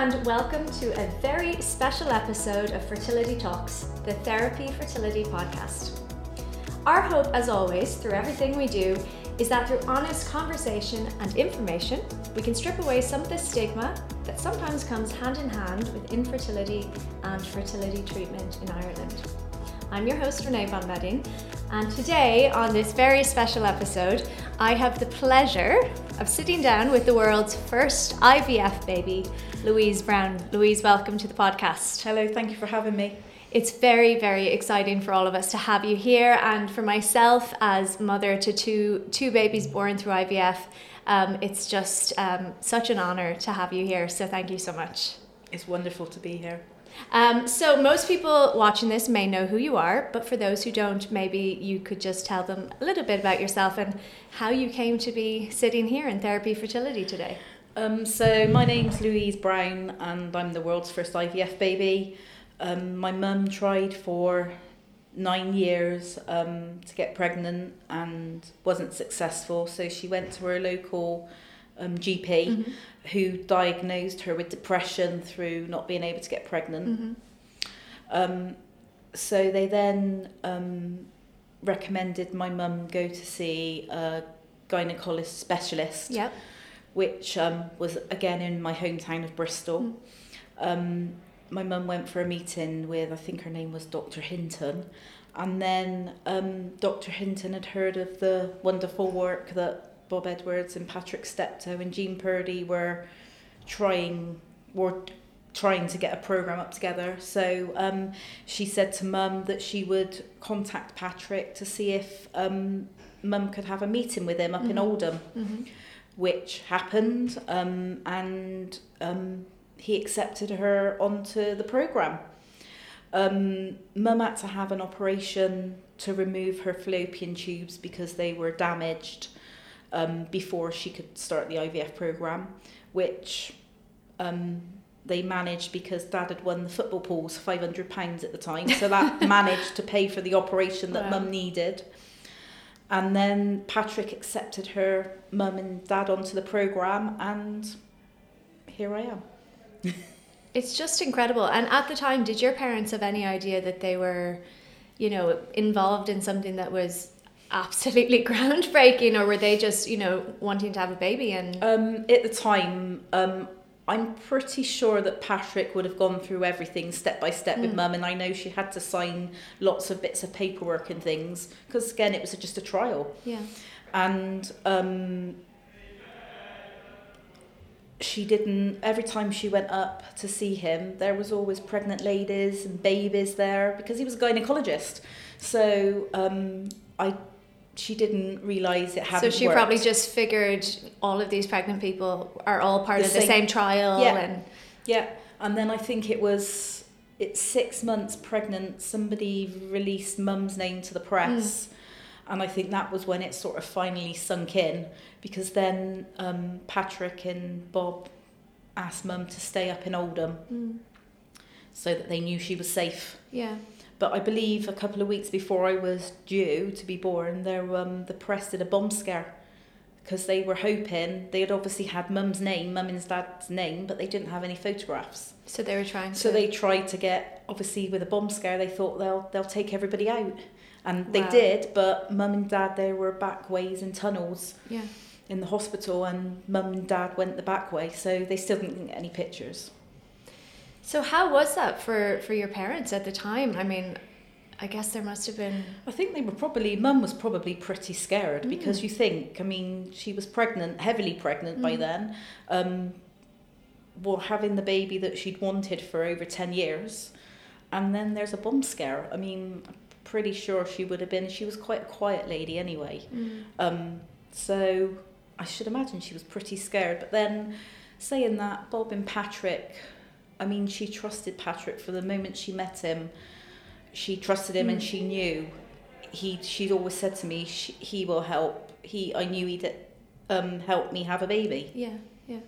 and welcome to a very special episode of Fertility Talks, the Therapie Fertility Podcast. Our hope, as always, through everything we do, is that through honest conversation and information, we can strip away some of the stigma that sometimes comes hand in hand with infertility and fertility treatment in Ireland. I'm your host, Renee Van Bedding, and today, on this very special episode, I have the pleasure of sitting down with the world's first IVF baby, Louise Brown. Louise, welcome to the podcast. Hello, thank you for having me. It's very, very exciting for all of us to have you here, and for myself as mother to two two babies born through IVF. Um, it's just um, such an honor to have you here. So thank you so much. It's wonderful to be here. Um, so most people watching this may know who you are, but for those who don't, maybe you could just tell them a little bit about yourself and how you came to be sitting here in Therapie Fertility today. Um, so my name's Louise Brown, and I'm the world's first IVF baby. Um, my mum tried for nine years um, to get pregnant and wasn't successful, so she went to her local um, GP mm-hmm. who diagnosed her with depression through not being able to get pregnant. Mm-hmm. Um, so they then um, recommended my mum go to see a gynecologist specialist, yep. which um, was again in my hometown of Bristol. Mm. Um, my mum went for a meeting with, I think her name was Dr. Hinton, and then um, Dr. Hinton had heard of the wonderful work that Bob Edwards and Patrick Steptoe and Jean Purdy were trying were trying to get a program up together. So um, she said to Mum that she would contact Patrick to see if um, Mum could have a meeting with him up mm-hmm. in Oldham, mm-hmm. which happened, um, and um, he accepted her onto the program. Um, Mum had to have an operation to remove her fallopian tubes because they were damaged um, before she could start the IVF program, which um, they managed because Dad had won the football pools five hundred pounds at the time, so that managed to pay for the operation that wow. Mum needed. And then Patrick accepted her mum and dad onto the program, and here I am. it's just incredible. And at the time, did your parents have any idea that they were, you know, involved in something that was absolutely groundbreaking, or were they just, you know, wanting to have a baby? And um, at the time, um, I'm pretty sure that Patrick would have gone through everything step by step mm. with Mum, and I know she had to sign lots of bits of paperwork and things because again, it was just a trial. Yeah. And um, she didn't every time she went up to see him there was always pregnant ladies and babies there because he was a gynecologist so um, i she didn't realize it hadn't so she worked. probably just figured all of these pregnant people are all part the of the same, same trial yeah, and yeah and then i think it was it's six months pregnant somebody released mum's name to the press mm and I think that was when it sort of finally sunk in because then um, Patrick and Bob asked Mum to stay up in Oldham mm. so that they knew she was safe. Yeah. But I believe a couple of weeks before I was due to be born, there um, the press did a bomb scare because they were hoping they had obviously had Mum's name, Mum and Dad's name, but they didn't have any photographs. So they were trying. To... So they tried to get obviously with a bomb scare. They thought they'll they'll take everybody out. And they wow. did, but mum and dad, they were back ways and tunnels yeah. in the hospital, and mum and dad went the back way, so they still didn't get any pictures. So, how was that for, for your parents at the time? I mean, I guess there must have been. I think they were probably, mum was probably pretty scared mm. because you think, I mean, she was pregnant, heavily pregnant mm. by then. Um, well, having the baby that she'd wanted for over 10 years. And then there's a bomb scare. I mean, pretty sure she would have been. She was quite a quiet lady anyway. Mm. Um, so I should imagine she was pretty scared. But then saying that, Bob and Patrick, I mean, she trusted Patrick for the moment she met him. She trusted him mm. and she knew. He, she'd always said to me, she, he will help. He, I knew he'd um, help me have a baby. Yeah, yeah.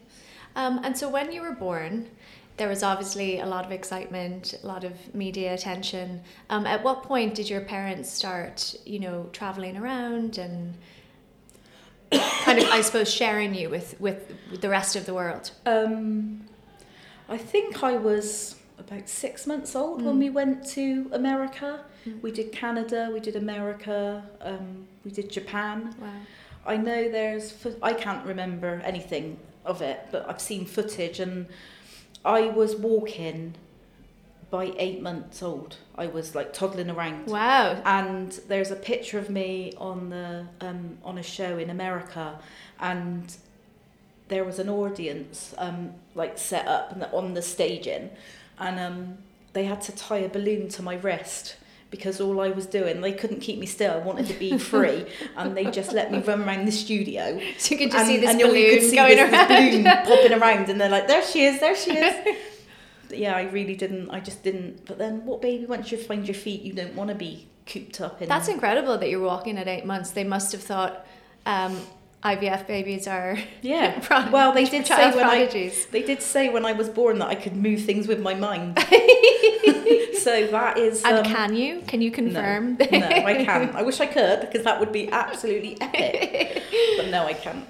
Um, and so when you were born, there was obviously a lot of excitement, a lot of media attention. Um, at what point did your parents start, you know, traveling around and kind of, I suppose, sharing you with with the rest of the world? Um, I think I was about six months old when Mm. we went to America. Mm. We did Canada, we did America, um, we did Japan. Wow. I know there's, fo- I can't remember anything of it, but I've seen footage and I was walking by eight months old. I was like toddling around. Wow. And there's a picture of me on the um, on a show in America, and there was an audience um, like set up on the staging, and um, they had to tie a balloon to my wrist because all I was doing, they couldn't keep me still. I wanted to be free, and they just let me run around the studio. So you could just and, see this and all you could balloon see going this around. balloon popping around, and they're like, "There she is, there she is." But yeah, I really didn't. I just didn't. But then, what baby? Once you find your feet, you don't want to be cooped up in. That's incredible that you're walking at eight months. They must have thought um, IVF babies are yeah. pro- Well, they did say when I they did say when I was born that I could move things with my mind. so that is. And um, can you? Can you confirm? No, no, I can't. I wish I could because that would be absolutely epic. but no, I can't.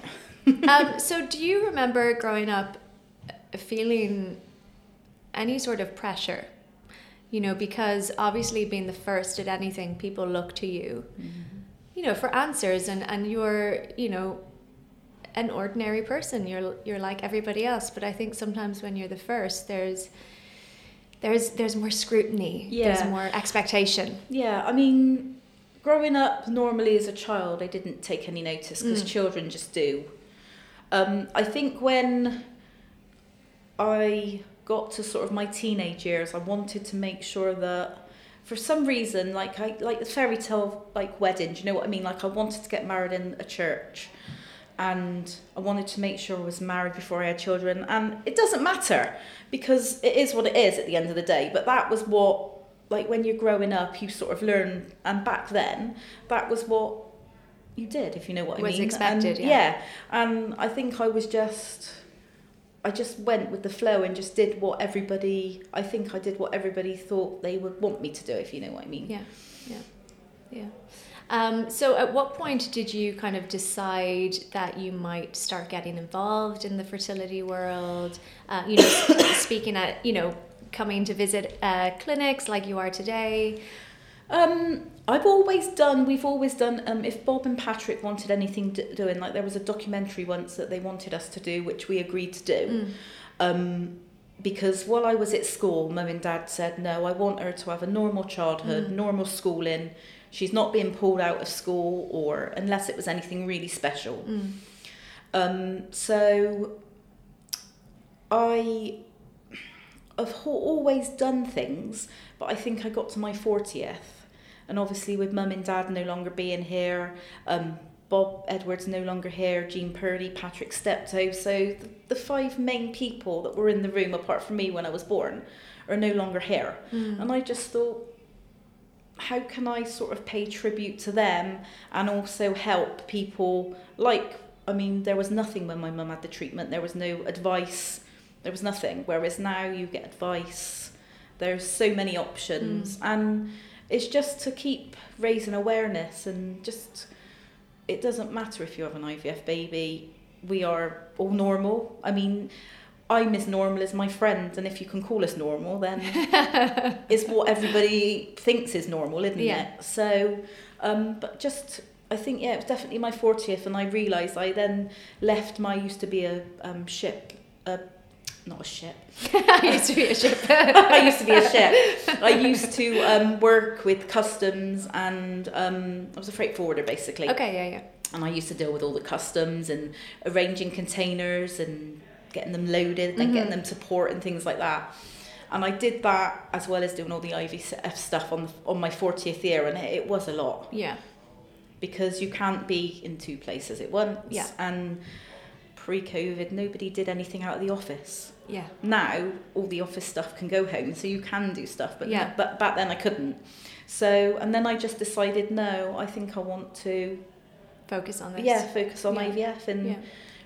um, so, do you remember growing up feeling any sort of pressure? You know, because obviously being the first at anything, people look to you, you know, for answers, and and you're, you know, an ordinary person. You're you're like everybody else, but I think sometimes when you're the first, there's there's there's more scrutiny. Yeah. There's more expectation. Yeah, I mean, growing up normally as a child, I didn't take any notice because Mm. children just do. Um, I think when I got to sort of my teenage years, I wanted to make sure that, for some reason, like I like the fairy tale like wedding. Do you know what I mean? Like I wanted to get married in a church, and I wanted to make sure I was married before I had children. And it doesn't matter because it is what it is at the end of the day. But that was what like when you're growing up, you sort of learn, and back then, that was what you did, if you know what I mean. Was expected, and, yeah. and I think I was just, I just went with the flow and just did what everybody. I think I did what everybody thought they would want me to do, if you know what I mean. Yeah, yeah, yeah. Um, so, at what point did you kind of decide that you might start getting involved in the fertility world? Uh, you know, speaking at, you know, coming to visit uh, clinics like you are today. Um, I've always done. We've always done. Um, if Bob and Patrick wanted anything d- doing, like there was a documentary once that they wanted us to do, which we agreed to do. Mm. Um, because while I was at school, mum and dad said, no, I want her to have a normal childhood, Mm. normal schooling. She's not being pulled out of school or unless it was anything really special. Mm. Um, so I have always done things, but I think I got to my 40th. And obviously, with mum and dad no longer being here, um, Bob Edwards no longer here, Jean Purdy, Patrick Steptoe. So the, the five main people that were in the room, apart from me when I was born, are no longer here. Mm. And I just thought, how can I sort of pay tribute to them and also help people? Like, I mean, there was nothing when my mum had the treatment, there was no advice, there was nothing. Whereas now you get advice, there's so many options, and it's just to keep raising awareness and just it doesn't matter if you have an IVF baby, we are all normal. I mean, I'm as normal as my friend, and if you can call us normal, then it's what everybody thinks is normal, isn't Yeah. it? So, um, but just I think yeah, it was definitely my fortieth, and I realised I then left my used to be a um, ship, a not a ship. I used to be a ship. I used to be a ship. I used to um, work with customs, and um, I was a freight forwarder basically. okay, yeah, yeah. And I used to deal with all the customs and arranging containers and getting them loaded and Mhm. getting them to port and things like that. And I did that as well as doing all the IVF stuff on on my 40th year, and it, it was a lot Yeah. because you can't be in two places at once. Yeah. And pre-COVID, nobody did anything out of the office. Yeah. Now all the office stuff can go home, so you can do stuff. But Yeah. but back then I couldn't. So and then I just decided, no, I think I want to Focus on this. yeah focus on Yeah. IVF and Yeah.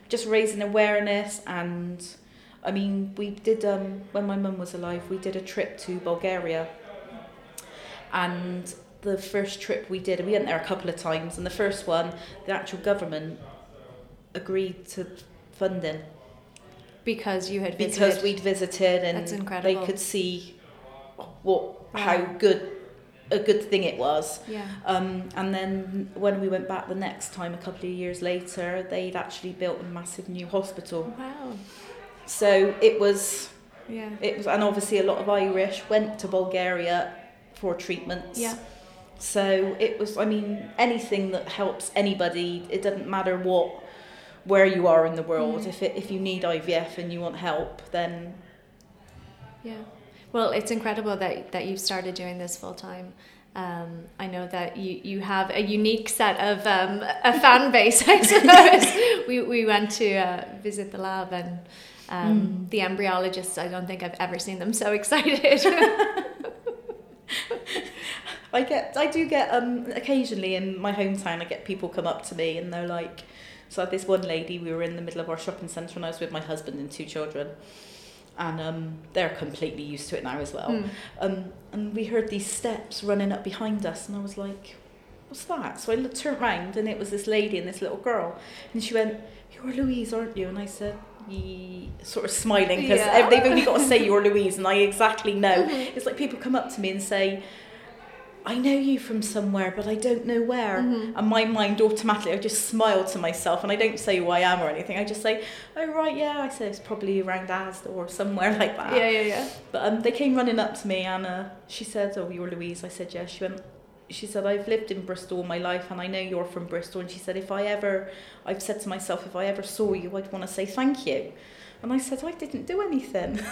just raising awareness and I mean we did um when my mum was alive we did a trip to Bulgaria and the first trip we did we went there a couple of times and the first one the actual government agreed to funding because you had visited. because we'd visited and That's they could see what how good a good thing it was. Yeah. Um, and then when we went back the next time, a couple of years later, they'd actually built a massive new hospital. Wow. So it was Yeah. it was, and obviously a lot of Irish went to Bulgaria for treatments. Yeah. So it was, I mean, anything that helps anybody, it doesn't matter what, where you are in the world. Mm. If it, if you need IVF and you want help, then Yeah. Well, it's incredible that, that you've started doing this full time. Um, I know that you, you have a unique set of um, a fan base, I suppose. we, we went to uh, visit the lab and um, the embryologists, I don't think I've ever seen them so excited. I get, I do get, um, occasionally in my hometown, I get people come up to me and they're like, so I had this one lady, we were in the middle of our shopping centre and I was with my husband and two children. And um, they're completely used to it now as well. Mm. Um, and we heard these steps running up behind us, and I was like, "What's that?" So I looked, turned round, and it was this lady and this little girl, and she went, "You're Louise, aren't you?" And I said, Ye sort of smiling because Yeah. they've only got to say you're Louise, and I exactly know. Mhm. It's like people come up to me and say. I know you from somewhere, but I don't know where. Mhm. And my mind automatically, I just smile to myself and I don't say who I am or anything. I just say, oh, right, yeah. I say it's probably around Asda or somewhere like that. Yeah, yeah, yeah. But um, they came running up to me and uh, she said, "Oh, you're Louise." I said, "Yeah." She went. She said, "I've lived in Bristol all my life, and I know you're from Bristol." And she said, "If I ever, I've said to myself, if I ever saw you, I'd want to say thank you." And I said, "I didn't do anything."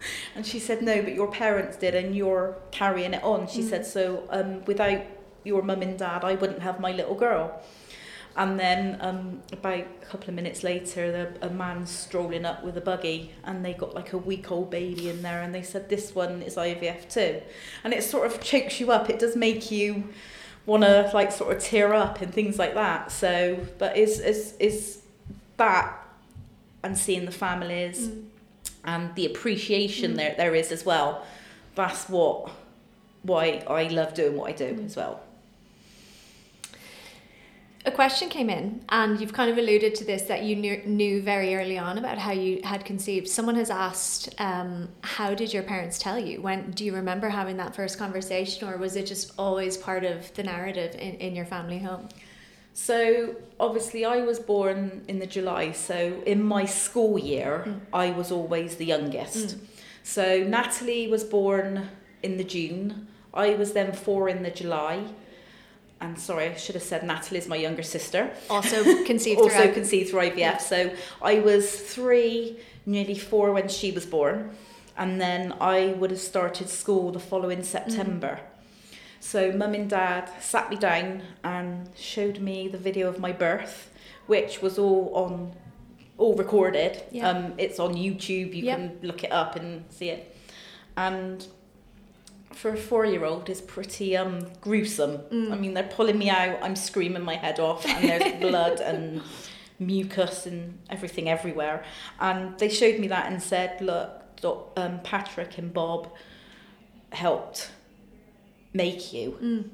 and she said, "No, but your parents did, and you're carrying it on." She Mm. said, "So um, without your mum and dad, I wouldn't have my little girl." And then um, about a couple of minutes later, the, a man strolling up with a buggy, and they got like a week old baby in there, and they said this one is IVF too, and it sort of chokes you up. It does make you want to like sort of tear up and things like that. So, but is is is that and seeing the families Mm. And the appreciation Mm. there there is as well. That's what why I love doing what I do Mm. as well. A question came in, and you've kind of alluded to this that you knew, knew very early on about how you had conceived. Someone has asked, um, "How did your parents tell you? When do you remember having that first conversation, or was it just always part of the narrative in, in your family home?" So obviously I was born in the July, so in my school year Mm. I was always the youngest. Mm. So Natalie was born in the June. I was then four in the July. And sorry, I should have said Natalie's my younger sister. Also conceived also throughout. conceived through IVF. Yeah. So I was three, nearly four when she was born. And then I would have started school the following September. So mum and dad sat me down and showed me the video of my birth, which was all on, all recorded. Yeah. Um, it's on YouTube. You Yep. can look it up and see it. And for a four-year-old, is pretty um gruesome. Mm. I mean, they're pulling me out. I'm screaming my head off, and there's blood and mucus and everything everywhere. And they showed me that and said, "Look, um, Patrick and Bob helped make you." Mm.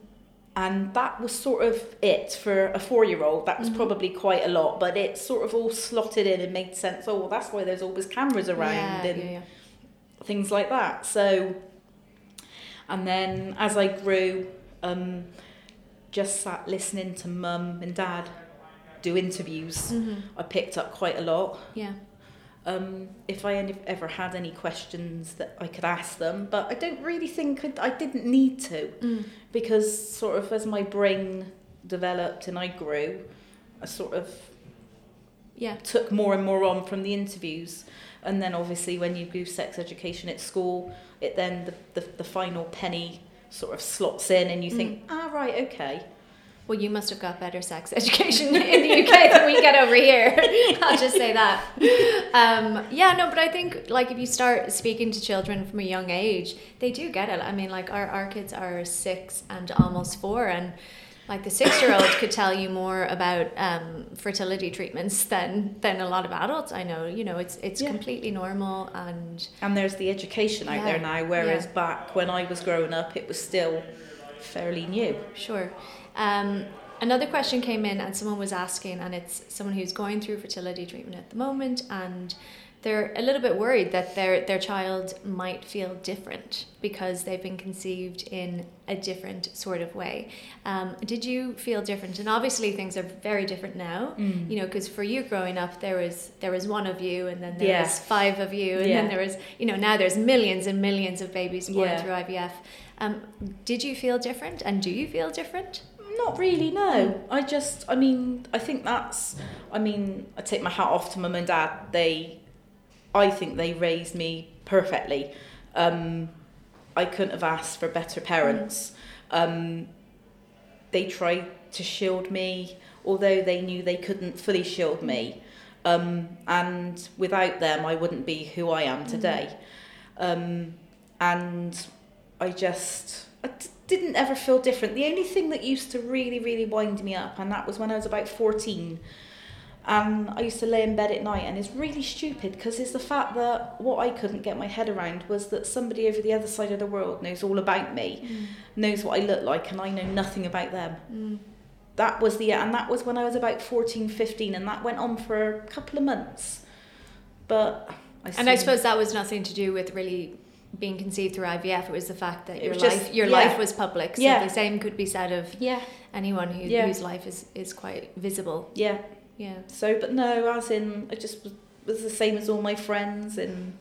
And that was sort of it for a four-year-old. That was Mhm. probably quite a lot, but it sort of all slotted in and made sense. Oh, well, that's why there's always cameras around Yeah, and yeah, yeah. things like that. So, and then as I grew, um, just sat listening to mum and dad do interviews. Mhm. I picked up quite a lot. Yeah. Um, if I any- ever had any questions that I could ask them, but I don't really think I, I didn't need to Mm. because sort of as my brain developed and I grew, I sort of Yeah. took more and more on from the interviews. And then obviously when you do sex education at school, it then the, the, the final penny sort of slots in and you think, ah right, okay. Well, you must have got better sex education in the UK than we get over here. I'll just say that. Um, yeah, no, but I think like if you start speaking to children from a young age, they do get it. I mean, like our, our kids are six and almost four, and like the six year old could tell you more about um, fertility treatments than than a lot of adults I know. You know, it's it's Yeah. completely normal and And there's the education out Yeah, there now, whereas yeah. back when I was growing up, it was still fairly new. Sure. Um, another question came in, and someone was asking, and it's someone who's going through fertility treatment at the moment, and they're a little bit worried that their their child might feel different because they've been conceived in a different sort of way. Um, did you feel different? And obviously things are very different now. Mm. You know, because for you growing up, there was there was one of you, and then there Yeah. was five of you, and Yeah. then there was you know now there's millions and millions of babies born Yeah. through IVF. Um, did you feel different, and do you feel different? Not really, no. I just, I mean, I think that's, I mean, I take my hat off to mum and dad. They, I think they raised me perfectly. Um, I couldn't have asked for better parents. Um, they tried to shield me, although they knew they couldn't fully shield me. Um, and without them, I wouldn't be who I am today. Um, and I just I d- didn't ever feel different. The only thing that used to really, really wind me up, and that was when I was about 14. And I used to lay in bed at night, and it's really stupid because it's the fact that what I couldn't get my head around was that somebody over the other side of the world knows all about me, knows what I look like, and I know nothing about them. Mm. That was the, and that was when I was about 14, 15, and that went on for a couple of months. But I And I suppose that was nothing to do with really being conceived through IVF. It was the fact that your life, just- your yeah. life was public. So Yeah. the same could be said of yeah, anyone who, Yeah. whose life is, is quite visible. yeah. Yeah. So, but no, as in, I just was, was the same as all my friends, and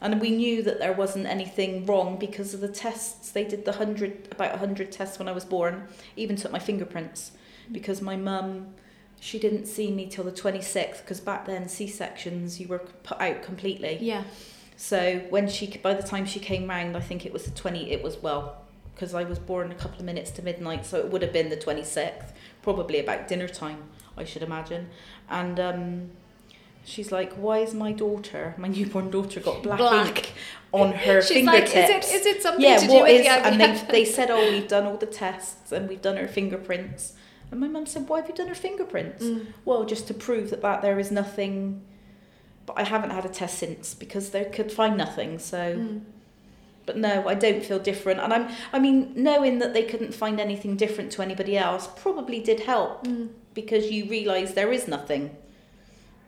and we knew that there wasn't anything wrong because of the tests. They did the hundred about a hundred tests when I was born. Even took my fingerprints because my mum, she didn't see me till the twenty sixth because back then C sections you were put out completely. Yeah. So when she, by the time she came round, I think it was the twenty. It was well, because I was born a couple of minutes to midnight, so it would have been the twenty sixth, probably about dinner time, I should imagine. And um, she's like, "Why is my daughter, my newborn daughter, got black, Black. ink on her She's like, is it, is it something yeah, to do with is? And they they said, "Oh, we've done all the tests and we've done her fingerprints." And my mum said, "Why have you done her fingerprints?" Mm. Well, just to prove that, that there is nothing. But I haven't had a test since because they could find nothing. So, Mm. but no, I don't feel different. And I'm, I mean, knowing that they couldn't find anything different to anybody else probably did help Mm. Because you realise there is nothing.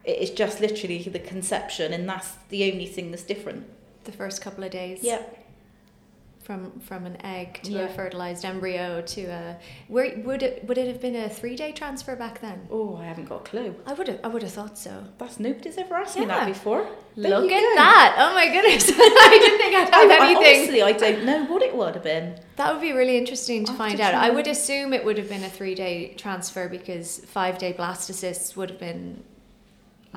It is just literally the conception, and that's the only thing that's different. The first couple of days. Yeah. From from an egg to a fertilized embryo to a where would it would it have been a three day transfer back then? Oh, I haven't got a clue. I would have I would have thought so. That's nobody's ever asked me that before. There Look at go. that! Oh my goodness! I didn't think I'd have I, I anything. honestly, I don't know what it would have been. That would be really interesting to I'll find to out. I would assume it would have been a three day transfer because five day blastocysts would have been.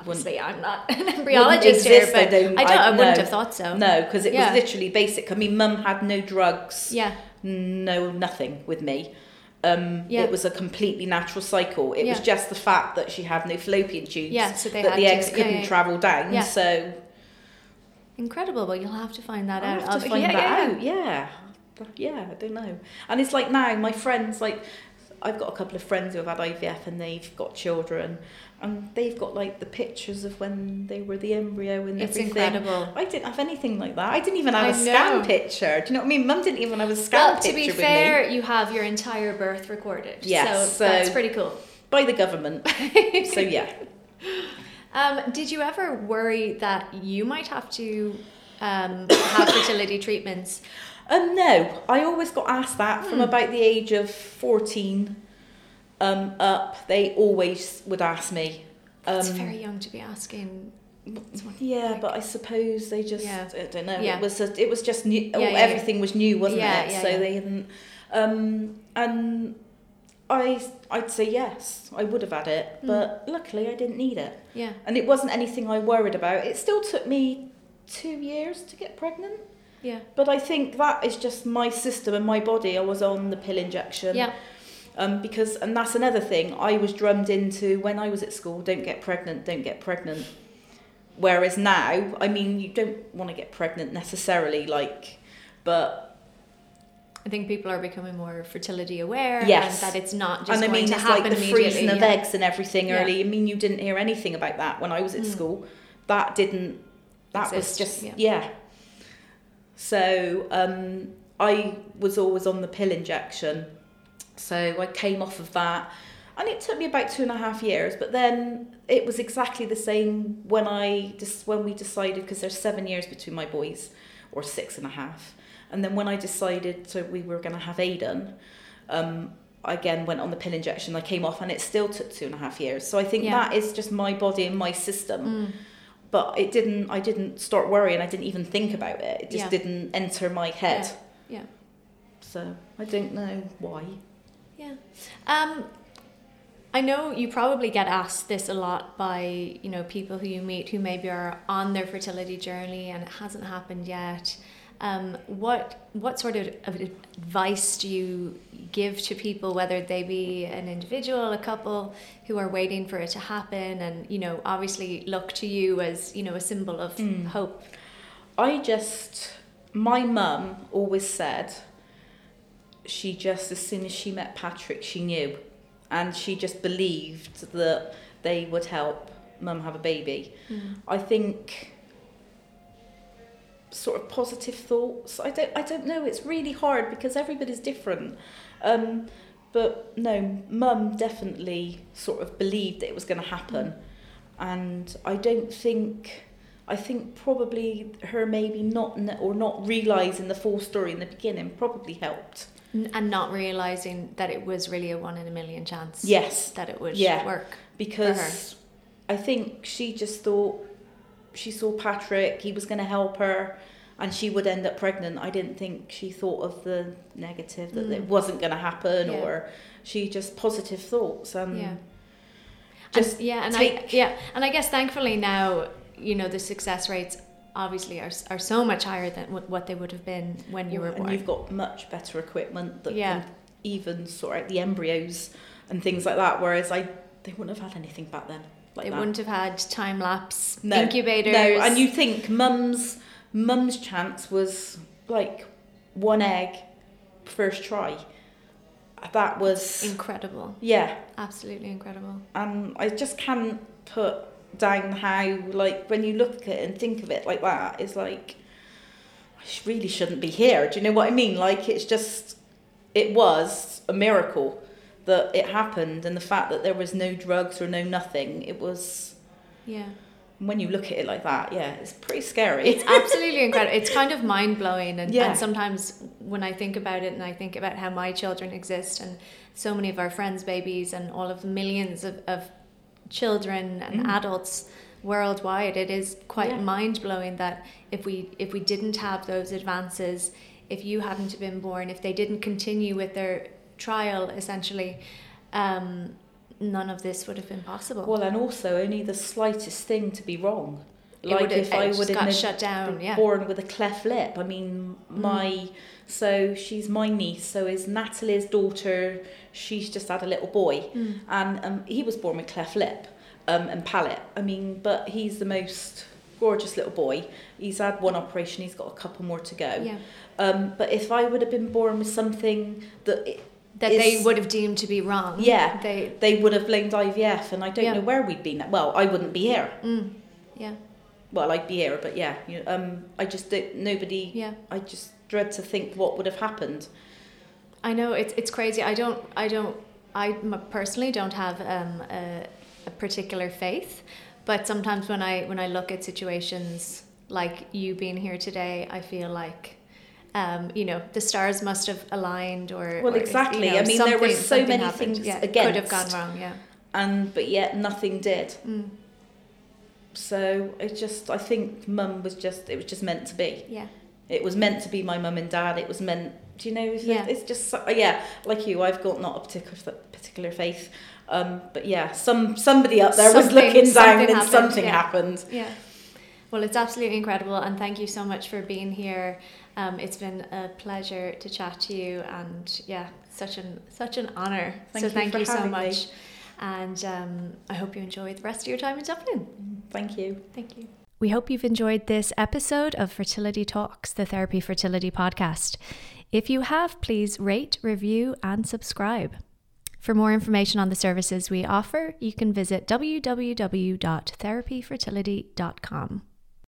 Obviously, I'm not an embryologist here, exist, I but don't- I, don't, I- I, wouldn't no. have thought so. No, because it Yeah. was literally basic. I mean, mum had no drugs, Yeah, no nothing with me. Um, Yeah. It was a completely natural cycle. It was just the fact that she had no fallopian tubes. yeah. So they that had the eggs yeah, couldn't yeah. travel down. Yeah. So Incredible, but you'll have to find that I out. have to I'll- find yeah, that yeah, out. Yeah. Yeah, I don't know. And it's like now, my friends, like, I've got a couple of friends who have had IVF and they've got children, and they've got like the pictures of when they were the embryo and It's everything. incredible. I didn't have anything like that. I didn't even have I a scan picture. Do you know what I mean? Mum didn't even have a scan Well, to be fair, you have your entire birth recorded. Yes, so, so- that's pretty cool. by the government. so yeah. Um, did you ever worry that you might have to um, have fertility treatments? Um, no, I always got asked that from Hmm. about the age of 14 um, up. They always would ask me. Um, It's very young to be asking. Yeah, like- but I suppose they just Yeah. I don't know. Yeah. It was a, it was just new. Yeah, everything was new, wasn't it? yeah, so they didn't. Um, and I I'd say yes, I would have had it, Mm. but luckily I didn't need it, Yeah. and it wasn't anything I worried about. It still took me two years to get pregnant, Yeah. but I think that is just my system and my body. I was on the pill injection. Yeah. Um, because and that's another thing I was drummed into when I was at school. Don't get pregnant. Don't get pregnant. Whereas now, I mean, you don't want to get pregnant necessarily, like, but I think people are becoming more fertility aware Yes. and that it's not just and I mean, to it's like the freezing of yeah. eggs and everything Yeah. early. I mean, you didn't hear anything about that when I was at Mm. school. That didn't. That Exist, was just yeah. yeah. So um, I was always on the pill injection, so I came off of that, and it took me about two and a half years. But then it was exactly the same when I just when we decided because there's seven years between my boys, or six and a half, and then when I decided so we were going to have Aiden. Um, I again went on the pill injection. I came off, and it still took two and a half years. So I think Yeah. that is just my body and my system. Mm. But it didn't. I didn't start worrying. I didn't even think about it. It just Yeah. didn't enter my head. Yeah. So I don't know why. Yeah. Um, I know you probably get asked this a lot by you know people who you meet who maybe are on their fertility journey and it hasn't happened yet. Um, what what sort of advice do you give to people, whether they be an individual, a couple who are waiting for it to happen, and you know obviously look to you as you know a symbol of Mm. hope. I just, my mum always said she just, as soon as she met Patrick, she knew. And she just believed that they would help mum have a baby. I think sort of positive thoughts. I don't I don't know, it's really hard because everybody's different. Um, but no, mum definitely sort of believed that it was going to happen. And I don't think I think probably her maybe not or not realizing the full story in the beginning probably helped. And not realizing that it was really a one in a million chance. Yes, That it would Yeah. work. because I think she just thought she saw Patrick, he was going to help her, and she would end up pregnant. I didn't think she thought of the negative that Mm. it wasn't going to happen, Yeah. or she just positive thoughts and Yeah. just and, yeah, and I yeah, and I guess thankfully now you know the success rates obviously are are so much higher than what, they would have been when you were and born. you've got much better equipment that Yeah. can even sort out the embryos and things like that. Whereas I, they wouldn't have had anything back then. Like they that. wouldn't have had time lapse No, incubators. No, and you think mum's mum's chance was like one egg first try. That was incredible, yeah, absolutely incredible. and I just can't put down how like when you look at it and think of it like that, it's like I really shouldn't be here. Do you know what I mean? Like it's just it was a miracle that it happened, and the fact that there was no drugs or no nothing, it was. Yeah, When you look at it like that, yeah, it's pretty scary. it's absolutely incredible. It's kind of mind blowing, and, Yeah. and sometimes when I think about it, and I think about how my children exist, and so many of our friends' babies, and all of the millions of, of children and Mm. adults worldwide, it is quite Yeah. mind blowing that if we if we didn't have those advances, if you hadn't been born, if they didn't continue with their trial, essentially. Um, None of this would have been possible. Well, and also only the slightest thing to be wrong. Like if I would have got shut down, yeah. born with a cleft lip. I mean, my so she's my niece. So is Natalie's daughter. She's just had a little boy, Mm. and um, he was born with cleft lip um, and palate. I mean, but he's the most gorgeous little boy. He's had one operation. He's got a couple more to go. Yeah. Um, but if I would have been born with something that it, That they would have deemed to be wrong. Yeah. They. they would have blamed IVF, and I don't Yeah. know where we'd been. Well, I wouldn't be here. Mm, yeah. Well, I'd be here, but yeah, you um, I just don't. Nobody. Yeah. I just dread to think what would have happened. I know it's it's crazy. I don't I don't I personally don't have um, a, a particular faith, but sometimes when I when I look at situations like you being here today, I feel like. Um, you know, the stars must have aligned, or Well, or, exactly. you know, I mean, there were so many happened. things yeah, Could have gone wrong. Yeah. and but yet nothing did. Mm, So it just, I think, Mum was just, it was just meant to be. yeah. It was meant to be my mum and dad. It was meant, do you know? It's, Yeah. it's just, so- yeah, like you, I've got not a particular particular faith, um, but yeah, some somebody up there was looking down something and happened, something yeah. happened. Yeah. Well, it's absolutely incredible, and thank you so much for being here. Um, it's been a pleasure to chat to you, and yeah, such an such an honor. Thank so you thank you so having me. much, and um, I hope you enjoy the rest of your time in Dublin. Thank you. Thank you. We hope you've enjoyed this episode of Fertility Talks, the Therapie Fertility podcast. If you have, please rate, review, and subscribe. For more information on the services we offer, you can visit www.therapiefertility.com.